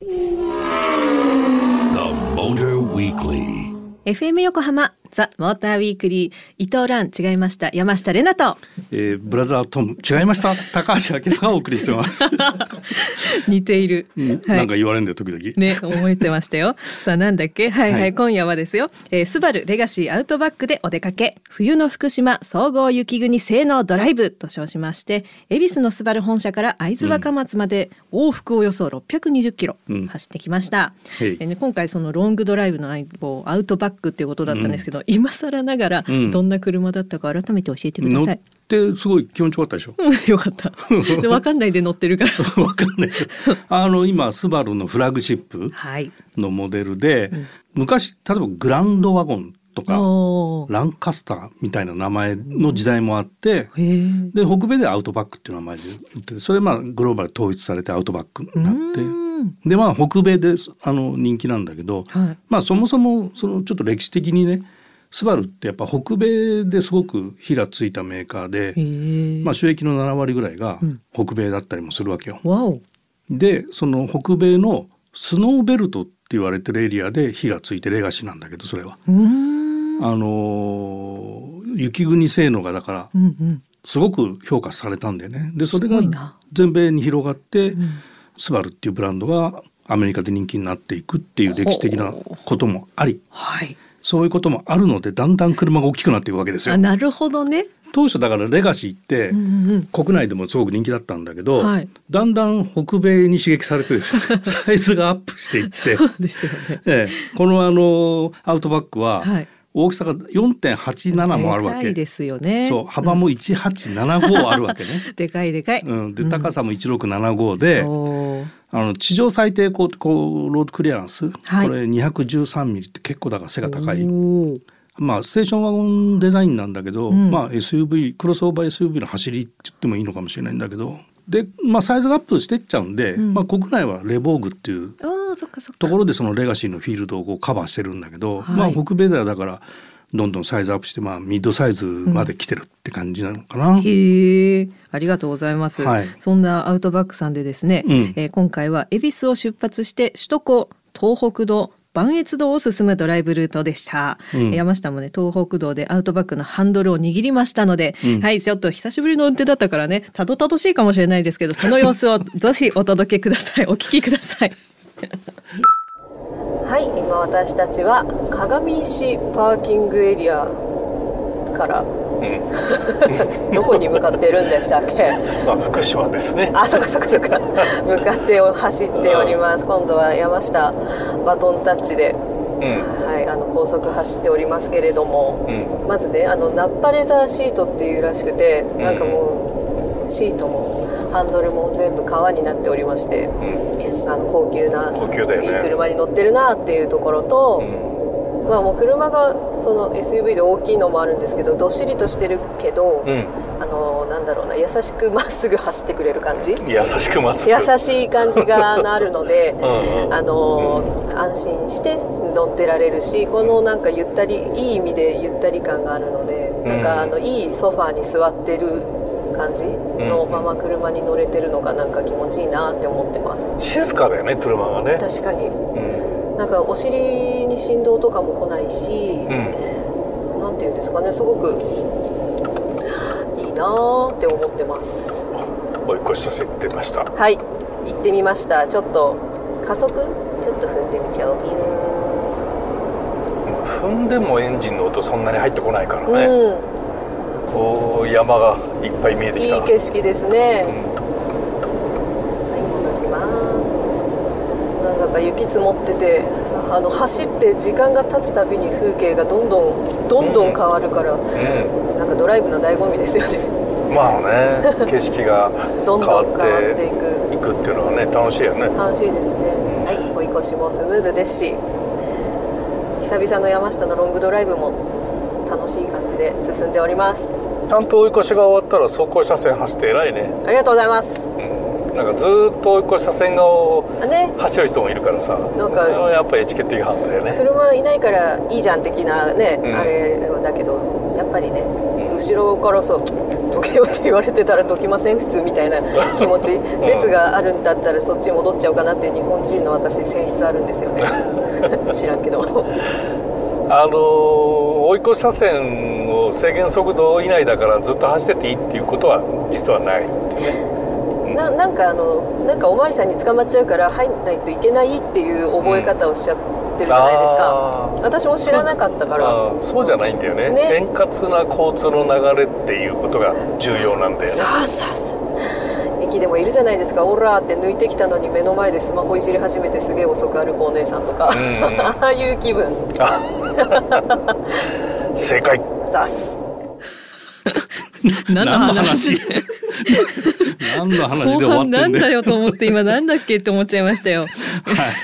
The Motor Weekly FM 横浜ザ・モーターウィークリー伊藤蘭違いました山下れなとえー、ブラザートム違いました高橋明がお送りしてます、似ている、うんはいなんか言われんだよ時々、ね、覚えてましたよ。さあ、なんだっけ、はいはい、はい今夜はですよ。えースバルレガシーアウトバックでお出かけ。冬の福島総合雪国性能ドライブと称しまして。恵比寿のスバル本社から会津若松まで往復およそ620キロうん走ってきました。へいえーね、今回そのロングドライブの相棒アウトバックっていうことだったんですけど、今更ながらうんどんな車だったか改めて教えてください。てすごい気持ちよかったでしょ？う んよかった。でわかんないで乗ってるから。わかんないあの今スバルのフラッグシップはい。のモデルで、昔例えばグランドワゴンとかランカスターみたいな名前の時代もあって、へえ。で北米ではアウトバックっていう名前で言っててそれまあグローバル統一されてアウトバックになってうんでまあ北米であの人気なんだけど、はい。まあそもそもそのちょっと歴史的にねスバルってやっぱ北米ですごく火がついたメーカーで、へえ。まあ、収益の7割ぐらいがうん北米だったりもするわけよ。わお。でその北米のスノーベルトって言われてるエリアで火がついてレガシーなんだけどそれは。うーん。あのー雪国性能がだからうんうん。すごく評価されたんでねでそれが全米に広がって、んスバルっていうブランドがアメリカで人気になっていくっていう歴史的なこともありはい。そういうこともあるのでだんだん車が大きくなっていくわけですよあ、。なるほどね。当初だからレガシーって、うんうんうん。国内でもすごく人気だったんだけど、はいだんだん北米に刺激されてですね サイズがアップしていって、そうですよね。ええこのあのアウトバックははい大きさが4.87もあるわけ、でかいですよね。そう幅も1875あるわけね。でかいでかい。うん、で高さも1675で、おーあの地上最低こうこうロードクリアランス、はい。これ213ミリって結構だから背が高い。まあステーションワゴンデザインなんだけど、うん。まあ SUV クロスオーバー SUV の走りって言ってもいいのかもしれないんだけど。で、まあ、サイズがアップしてっちゃうんで、うん。まあ、国内はレボーグっていう。ところでそのレガシーのフィールドをこうカバーしてるんだけど、はい。まあ北米ではだからどんどんサイズアップして、まあ、ミッドサイズまで来てるって感じなのかな。へえ、ありがとうございます。はい。そんなアウトバックさんでですね、うん。えー今回は恵比寿を出発して首都高、東北道、磐越道を進むドライブルートでした、うん。山下もね東北道でアウトバックのハンドルを握りましたので、うん。はいちょっと久しぶりの運転だったからねたどたどしいかもしれないですけどその様子をぜひお届けください。お聞きくださいはい今私たちは鏡石パーキングエリアから どこに向かっているんでしたっけ？まあ、福島ですね。あ、そっかそっかそっか。向かって走っております。今度は山下バトンタッチで、うん、はい、あの高速走っておりますけれども、うん、まずね、あのナッパレザーシートっていうらしくて、なんかもうシートもハンドルも全部革になっておりまして、うん、あの高級なね。いい車に乗ってるなっていうところと、うん、まあもう車がその SUV で大きいのもあるんですけど、どっしりとしてるけど、うん、あのなんだろうな優しくまっすぐ走ってくれる感じ？優しくまっすぐ。優しい感じがあるので うんうん。あの安心して乗ってられるしこのなんかゆったりいい意味でゆったり感があるのでなんかあのいいソファーに座ってる感じのまま車に乗れてるのがなんか気持ちいいなって思ってます。静かだよね、車がね。確かに。うん、なんかお尻に振動とかも来ないしうん、なんていうんですかねすごくいいなーって思ってます。追い越し車線出ました。はい行ってみました。ちょっと加速？ちょっと踏んでみちゃおう。ビュ踏んでもエンジンの音そんなに入ってこないからね。うんおー山がいっぱい見えてきた。いい景色ですね、うん。はい戻ります。なんだか雪積もっててあの走って時間が経つたびに風景がどんどんどんどん変わるから、うなんかドライブの醍醐味ですよね。ん、まあね、景色がどん変わっどん変わってていくいくっていうのはね、楽しいよね。楽しいですね。はい追い越しもスムーズですし久々の山下のロングドライブも楽しい感じで進んでおりますちゃんと追い越しが終わったら走行車線走って偉いね。ありがとうございます。うん、なんかずーっと追い越し車線側を走る人もいるからさ。なんかやっぱりエチケット違反だよね。車いないからいいじゃん的なね、うん。あれだけどやっぱりね後ろからさ「どけよ」って言われてたらどきません普通みたいな 気持ち列があるんだったらそっちに戻っちゃうかなって日本人の私性質あるんですよね。知らんけどあの追い越し車線を制限速度以内だからずっと走ってていいっていうことは実はないっていうね。ななんかあのなんかおまわりさんに捕まっちゃうから入んないといけないっていう覚え方をしちゃってるじゃないですか、あー。私も知らなかったから。そうじゃないんだよね。ね。円滑な交通の流れっていうことが重要なんだよね。さあさあさあ駅でもいるじゃないですか。オラーって抜いてきたのに目の前でスマホいじり始めてすげえ遅く歩くお姉さんとか、うんうん。ああいう気分正解ザス何の話？何の話で終わ後半ってんでなんだよと思って今なんだっけって思っちゃいましたよ。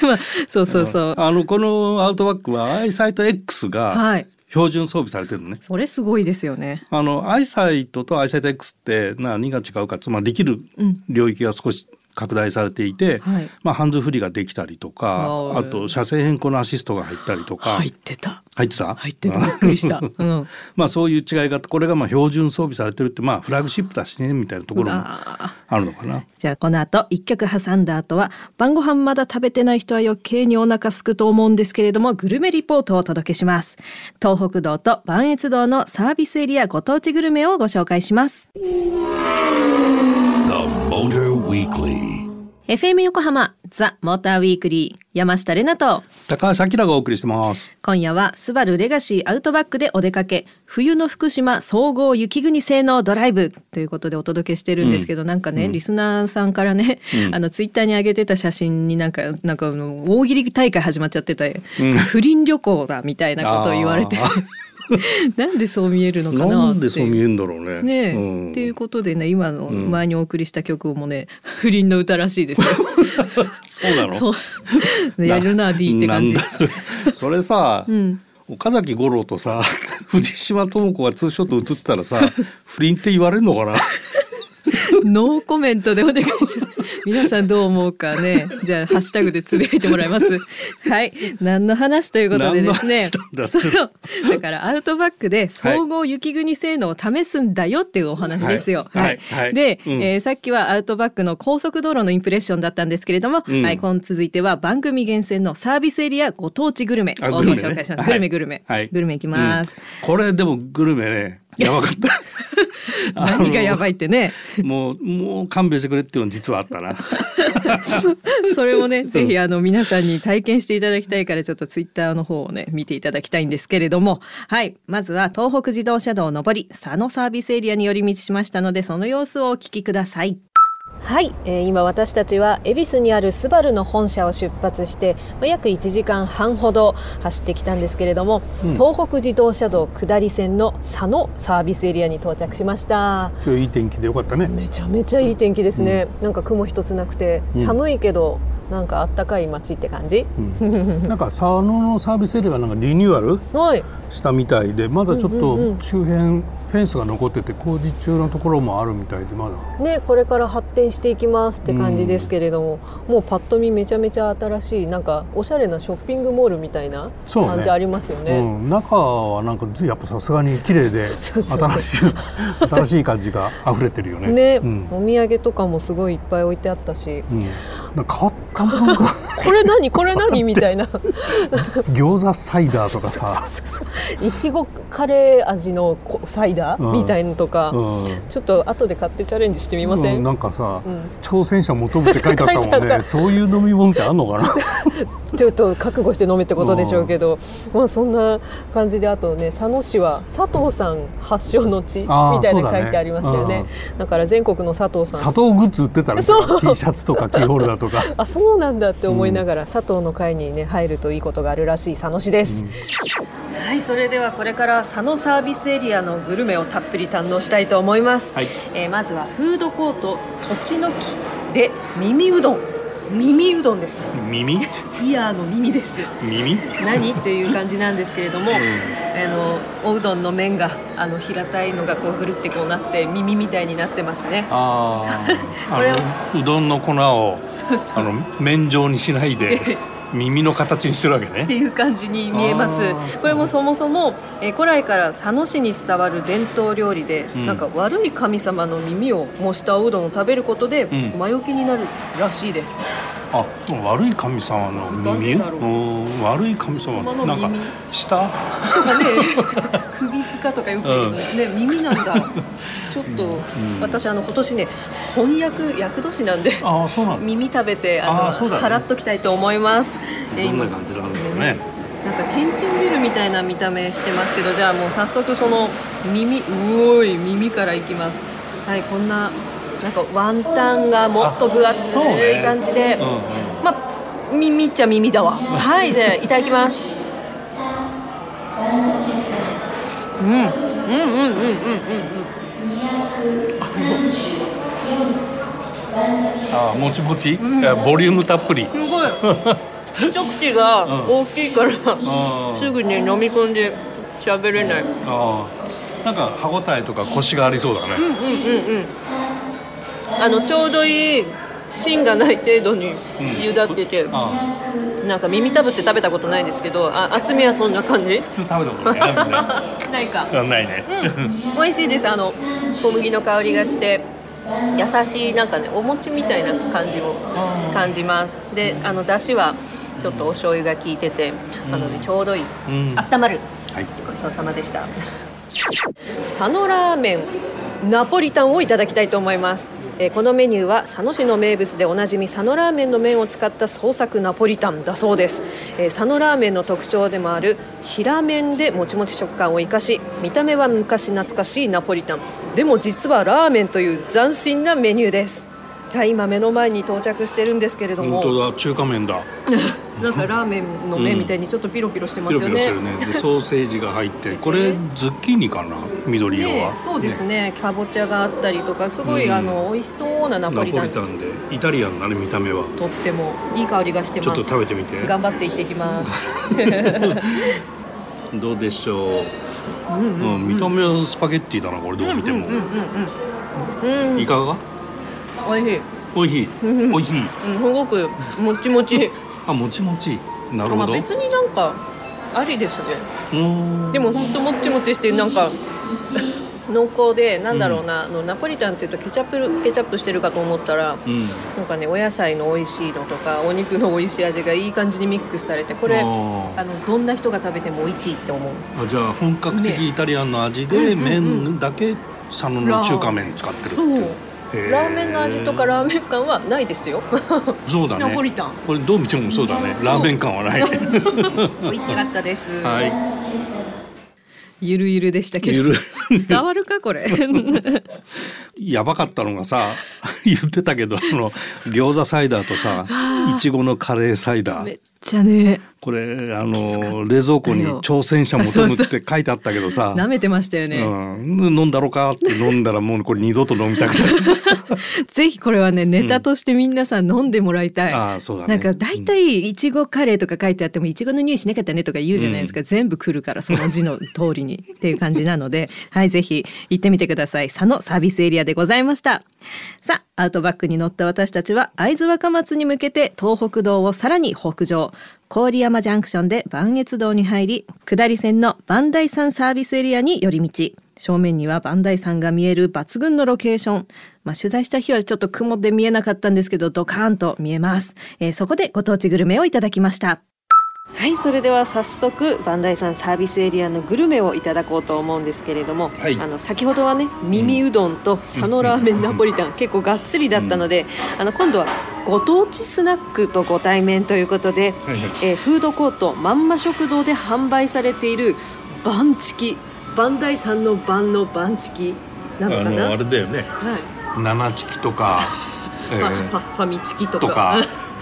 まあそうそうそう。あのこのアウトバックはアイサイト X がはい。標準装備されてるのね。それすごいですよね。あのアイサイトとアイサイト X って何が違うかつまりできるうん領域が少し拡大されていて、はいまあハンズフリーができたりとかあと車線変更のアシストが入ったりとか入ってた。入ってた？入ってた。びっくりした。うん。まあそういう違いがあってこれがまあ標準装備されてるってまあフラッグシップだしねみたいなところもああるのかな。じゃあこの後一曲挟んだ後は晩ご飯まだ食べてない人は余計にお腹すくと思うんですけれどもグルメリポートをお届けします東北道と磐越道のサービスエリアご当地グルメをご紹介します The Motor Weekly. FM 横浜ザ・モーターウィークリー山下れなと。高橋明がお送りしてます。今夜はスバルレガシーアウトバックでお出かけ。冬の福島総合雪国製のドライブ。ということでお届けしてるんですけど、なんかね、リスナーさんからね、あのツイッターに上げてた写真になんかなんか大喜利大会始まっちゃってて、不倫旅行だみたいなことを言われて。あ なんでそう見えるのかなって。なんでそう見えるんだろうね。ねえ、うん。っていうことでね今の前にお送りした曲もね、不倫の歌らしいですよ。そうなの？そう。やるな D って感じ。それさ、ん。岡崎五郎とさ藤島智子がツーショット写ってたらさ不倫って言われるのかな？ノーコメントでお願いします。皆さんどう思うかね。じゃあハッシュタグでつぶやいてもらいます。はい。何の話ということでですね。そう。だからアウトバックで総合雪国性能を試すんだよっていうお話ですよ。はいで、うんえーさっきはアウトバックの高速道路のインプレッションだったんですけれども、うんはい。今続いては番組厳選のサービスエリアご当地グルメをご紹介します。はいグルメグルメ。はいグルメいきます。うんこれでもグルメねやばかった 何がやばいいってね。もうもう勘弁してくれっていうの実はあったな それをね、ぜひあの皆さんに体験していただきたいから、ちょっとツイッターの方をね、見ていただきたいんですけれども。はい、まずは東北自動車道上り、佐野サービスエリアに寄り道しましたので、その様子をお聞きください。はい、えー今私たちは恵比寿にあるスバルの本社を出発してまあ約1時間半ほど走ってきたんですけれども、東北自動車道下り線の佐野サービスエリアに到着しました。今日いい天気でよかったね。めちゃめちゃいい天気ですね、なんか雲一つなくてうん。寒いけどなんかあったかい街って感じ、なんか佐野のサービスエリアがなんかリニューアルはい。したみたいでまだちょっとうんうんうん。周辺フェンスが残ってて工事中のところもあるみたいでまだ。ね、これから発展していきますって感じですけれども、もうパッと見めちゃめちゃ新しいなんかおしゃれなショッピングモールみたいな感じありますよね。うん、中はなんかずやっぱさすがに綺麗で新しい新しい感じが溢れてるよね。ね、うん。お土産とかもすごいいっぱい置いてあったし、うん、なんか変わった これ何？これ何？みたいな。餃子サイダーとかさ、いちごカレー味のこサイダー、うん。みたいのとか、うん。ちょっと後で買ってチャレンジしてみません、うんなんかさ、うん。挑戦者求むって書いてあったもんね。そういう飲み物ってあんのかな？ちょっと覚悟して飲めってことでしょうけど、まあそんな感じであとね佐野市は佐藤さん発祥の地みたいな書いてありましたよね。だから全国の佐藤さん。砂糖グッズ売ってたら T シャツとかキーホルダーとか あそうなんだって思いながら、佐藤の会にね入るといいことがあるらしい佐野市です、はいそれではこれから佐野サービスエリアのグルメをたっぷり堪能したいと思います、はい。えーまずはフードコートとちのきで耳うどん。耳うどんです。耳？イヤーの耳です。耳？何？っていう感じなんですけれども、あのおうどんの麺があの平たいのがこうぐるってこうなって耳みたいになってますね。あー これをあのうどんの粉をあの麺状にしないで 耳の形にしてるわけね。っていう感じに見えます。これもそもそも、えー古来から佐野市に伝わる伝統料理で、うん。なんか悪い神様の耳を模したおうどんを食べることで、ん。魔除けになるらしいですあそう悪い神様の耳う。うん悪い神様様のなんか耳？下とかね 首塚とかよく言うけど、ね耳なんだ。ちょっと、私あの今年ね翻訳厄年なんであそうなんだ。耳食べてあのね。払っときたいと思います。えーどんな今感じなんだろうね。なんかけんちん汁みたいな見た目してますけどじゃあもう早速その耳うおい耳からいきます。はいこんななんかワンタンがもっと分厚い感じで、うんうんまあ耳っちゃ耳だわ。はいじゃあいただきます。うんうんうんうんうんうん。う。んあもちもち、いやボリュームたっぷり。すごい。一口が大きいから、あすぐに飲み込んで喋れない。あなんか歯ごたえとかコシがありそうだね、うんうんうんうんあのちょうどいい芯がない程度に茹だってて、あなんか耳たぶって食べたことないですけどあ厚みはそんな感じ？普通食べたことないな。いか。あないね、美味しいです。あの小麦の香りがして優しいなんかねお餅みたいな感じも感じます。であの出汁はちょっとお醤油が効いてて、あのねちょうどいい、うん。温まる。はい。ごちそうさまでした。佐野ラーメンナポリタンをいただきたいと思いますえーこのメニューは佐野市の名物でおなじみ佐野ラーメンの麺を使った創作ナポリタンだそうです、えー佐野ラーメンの特徴でもある平麺でもちもち食感を生かし見た目は昔懐かしいナポリタン。でも実はラーメンという斬新なメニューです。はい今目の前に到着してるんですけれども。本当だ中華麺だ。なんかラーメンの麺みたいにちょっとピロピロしてますよね、ピロピロしてるね。でソーセージが入って これズッキーニかな？緑色ねは、そうですね。かぼちゃがあったりとかすごい、うん。あの美味しそうなナナポリポリタンタンでイタリアンなね見た目は。とってもいい香りがしてちょっとます食べてみて。頑張っていってきます。どうでしょう、うんうんうん。見た目はスパゲッティだなこれ。どう見ても、うんうんうんうんいかが？美味しい、おいしい。うん。おいしい。うん、すごくもちもち。あもちもち。なるほど。まあ別になんかありですね。でもほんともっちもちしてなんか 濃厚でなんだろうな、あのナポリタンっていうとケチャップケチャップしてるかと思ったらうん。なんかねお野菜の美味しいのとかお肉の美味しい味がいい感じにミックスされてこれあのどんな人が食べても美味しいって思う。あじゃあ本格的ね。イタリアンの味でうんうんうん麺だけ佐野の中華麺使ってるっていうラーメンの味とかラーメン感はないですよ。そうだね。ナポリタン。これどう見てもそうだね。ラーメン感はない。美味しかったです、はい。ゆるゆるでしたけど。伝わるかこれ やばかったのがさ 言ってたけどあの餃子サイダーとさいちごのカレーサイダー。めっちゃね。これあの冷蔵庫に挑戦者求むって書いてあったけどさ。舐めてましたよね、うん、飲んだろかって飲んだらもうこれ二度と飲みたくない ぜひこれはねネタとして皆さん飲んでもらいたい、ああそうだね。なんか大体いちごカレーとか書いてあってもいちごの匂いしなかったねとか言うじゃないですか、全部来るからその字の通りにっていう感じなので。はいぜひ行ってみてください。佐野サービスエリアででございましたさあアウトバックに乗った私たちは会津若松に向けて東北道をさらに北上郡山ジャンクションで磐越道に入り下り線の磐梯山サービスエリアに寄り道正面には磐梯山が見える抜群のロケーション。まあ、取材した日はちょっと雲で見えなかったんですけど、ドカーンと見えます。えーそこでご当地グルメをいただきました。はいそれでは早速磐梯山サービスエリアのグルメをいただこうと思うんですけれども、はい。あの先ほどはね耳うどんと佐野ラーメンナポリタン結構がっつりだったので、あの今度はご当地スナックとご対面ということで、はいはい。えーフードコートまんま食堂で販売されているバンチキ磐梯山の晩のバンチキなのかな？あのあれだよね。はい。七チキとか、えーファミチキとか。とか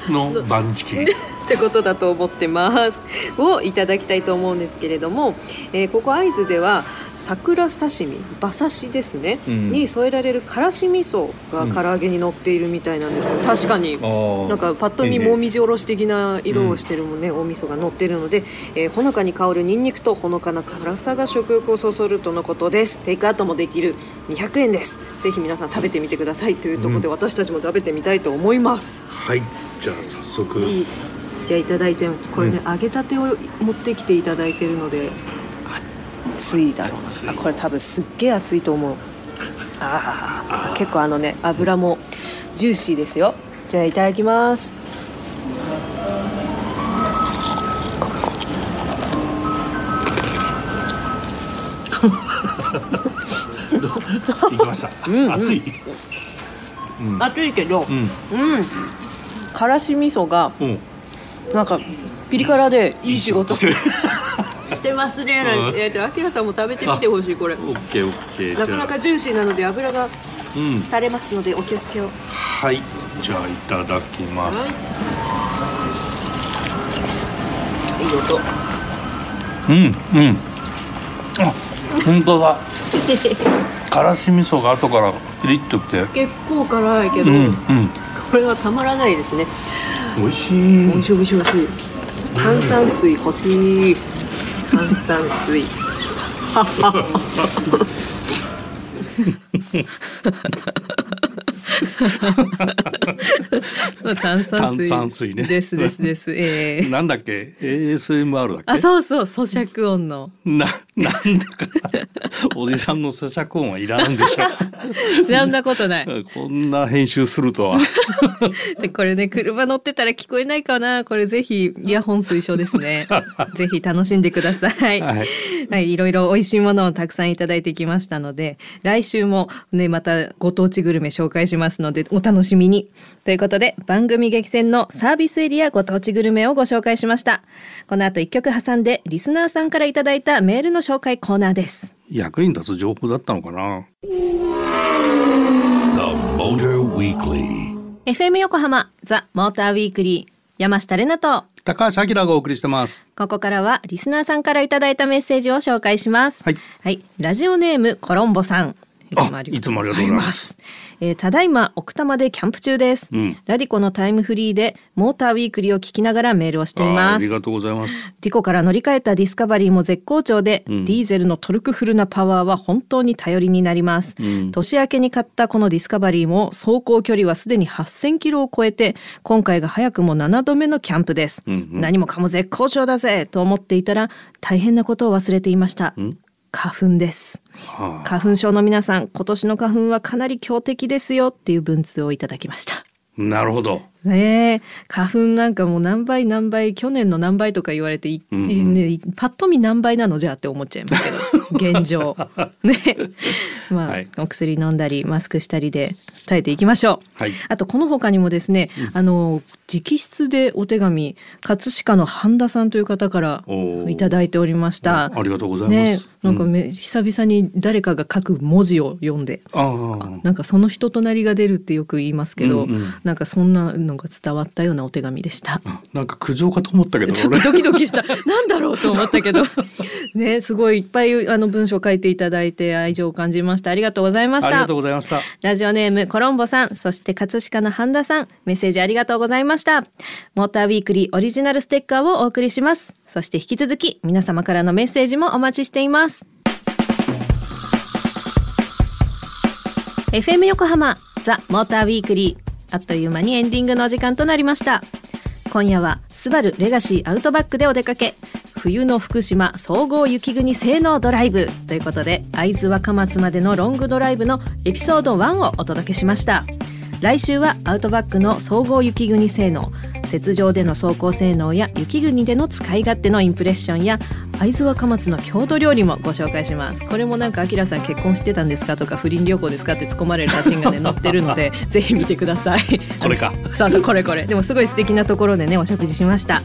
のバンチキ ってことだと思ってますをいただきたいと思うんですけれども、えーここ会津では桜刺身馬刺しですね、うん。に添えられるからし味噌が唐揚げに乗っているみたいなんですけど確かにー。なんかパッと見もみじおろし的な色をしてるもんね、お味噌が乗ってるので、えーほのかに香るニンニクとほのかな辛さが食欲をそそるとのことです。テイクアウトもできる。200円です。ぜひ皆さん食べてみてください。というところで、私たちも食べてみたいと思います。はい。じゃあ早速。いいじゃあいただいちゃいこれね、揚げたてを持ってきていただいてるので熱いだろうな。あこれ多分すっげえ熱いと思う。ああ結構あのね油もジューシーですよ。じゃあいただきます。いきました。熱い。熱いけどうん。うん。からし味噌がうん。なんかピリ辛でいい仕事してる。してますねうんえーとあきらさんも食べてみてほしいこれオッケーオッケー。なかなかジューシーなので油が。垂れますのでお気をつけをはい。じゃあいただきます。いい音うんうん。あ、本当だ。からし味噌が後からピリッときて。結構辛いけど、うんうん。これはたまらないですね美味しい。美味しい美味しい美味しい。炭酸水欲しい。炭酸水 炭酸水炭酸水ねですですです。ええなんだっけ？ASMR だっけ？あ、そうそう、咀嚼音の。ななんだかおじさんの咀嚼音はいらんでしょ そんなことない。こんな編集するとは で、これね、車乗ってたら聞こえないかな。これぜひイヤホン推奨ですね。ぜひ楽しんでください。はいはい、いろいろ美味しいものをたくさんいただいてきましたので、来週もね、またご当地グルメ紹介しますので、お楽しみに。ということで、番組激戦のサービスエリアご当地グルメをご紹介しました。この後一曲挟んで、リスナーさんからいただいたメールの紹介コーナーです。役に立つ情報だったのかな？The Motor Weekly. FM 横浜ザ・モーターウィークリー山下れなと高橋明がお送りしてます。ここからはリスナーさんからいただいたメッセージを紹介します。はい、ラジオネームコロンボさん。あいつもありがとうございます。えーただいま奥多摩でキャンプ中です、うん。 radiko のタイムフリーでモーターウィークリーを聞きながらメールをしています。ありがとうございます。事故から乗り換えたディスカバリーも絶好調で、うん。ディーゼルのトルクフルなパワーは本当に頼りになります、うん。年明けに買ったこのディスカバリーも走行距離はすでに8000キロを超えて今回が早くも7度目のキャンプです、うんうん。何もかも絶好調だぜと思っていたら大変なことを忘れていました。ん花粉です。はあ。花粉症の皆さん今年の花粉はかなり強敵ですよっていう文通をいただきました。なるほどねえ花粉なんかもう何倍何倍去年の何倍とか言われてい、うんうん。ね、パッと見何倍なのじゃあって思っちゃいますけど 現状。ね。まあ、はい。お薬飲んだりマスクしたりで耐えていきましょう、はい。あとこの他にもですね、あの直筆でお手紙葛飾の半田さんという方からおー。いただいておりました。ありがとうございます。ね。なんかうん。め、久々に誰かが書く文字を読んでなんかその人となりが出るってよく言いますけど、うんうん。なんかそんなのが伝わったようなお手紙でした。あなんか苦情かと思ったけどちょっとドキドキした。なんだろうと思ったけど。ね、すごいいっぱいあの文章書いていただいて愛情を感じました。ありがとうございましたありがとう。ございましたラジオネームコロンボさん、そして葛飾の半田さん、メッセージありがとうございました。モーターウィークリーオリジナルステッカーをお送りします。そして引き続き皆様からのメッセージもお待ちしています。FM 横浜ザ・モーターウィークリーあっという間にエンディングのお時間となりました。今夜はスバルレガシーアウトバックでお出かけ。冬の福島総合雪国性能ドライブ。ということで会津若松までのロングドライブのエピソード1をお届けしました。来週はアウトバックの総合雪国性能雪上での走行性能や雪国での使い勝手のインプレッションや会津若松の郷土料理もご紹介します。これもなんかあきらさん結婚してたんですかとか不倫旅行ですかって突っ込まれる写真がね載ってるので ぜひ見てください。これか。そうそうこれこれ。でもすごい素敵なところでねお食事しました。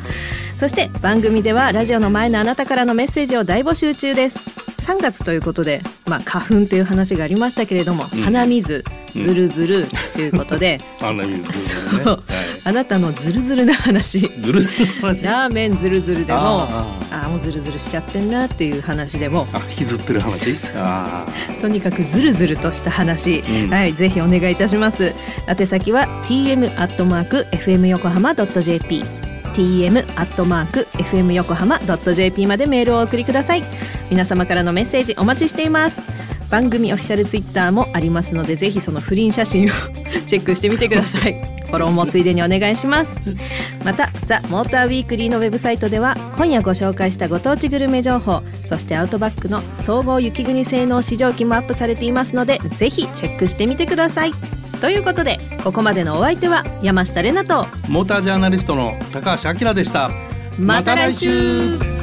そして番組ではラジオの前のあなたからのメッセージを大募集中です。3月ということで、まあ、花粉という話がありましたけれども、うん。鼻水ずるずるということで、あんなにそう、はい。あなたのずるずるな話。ずるずるの話？ラーメンずるずるでもあああもうずるずるしちゃってんなっていう話でも。あ引きずってる話？とにかくずるずるとした話、うん。はいぜひお願いいたします。宛先は tm アットマーク fm 横浜 .jp tm アットマーク fm 横浜 .jp までメールをお送りください。皆様からのメッセージお待ちしています番組オフィシャルツイッターもありますのでぜひその不倫写真を チェックしてみてください。フォローもついでにお願いします。またザ・モーターウィークリーのウェブサイトでは今夜ご紹介したご当地グルメ情報そしてアウトバックの総合雪国性能試乗機もアップされていますのでぜひチェックしてみてください。ということでここまでのお相手は山下れなとモータージャーナリストの高橋明でした。また来週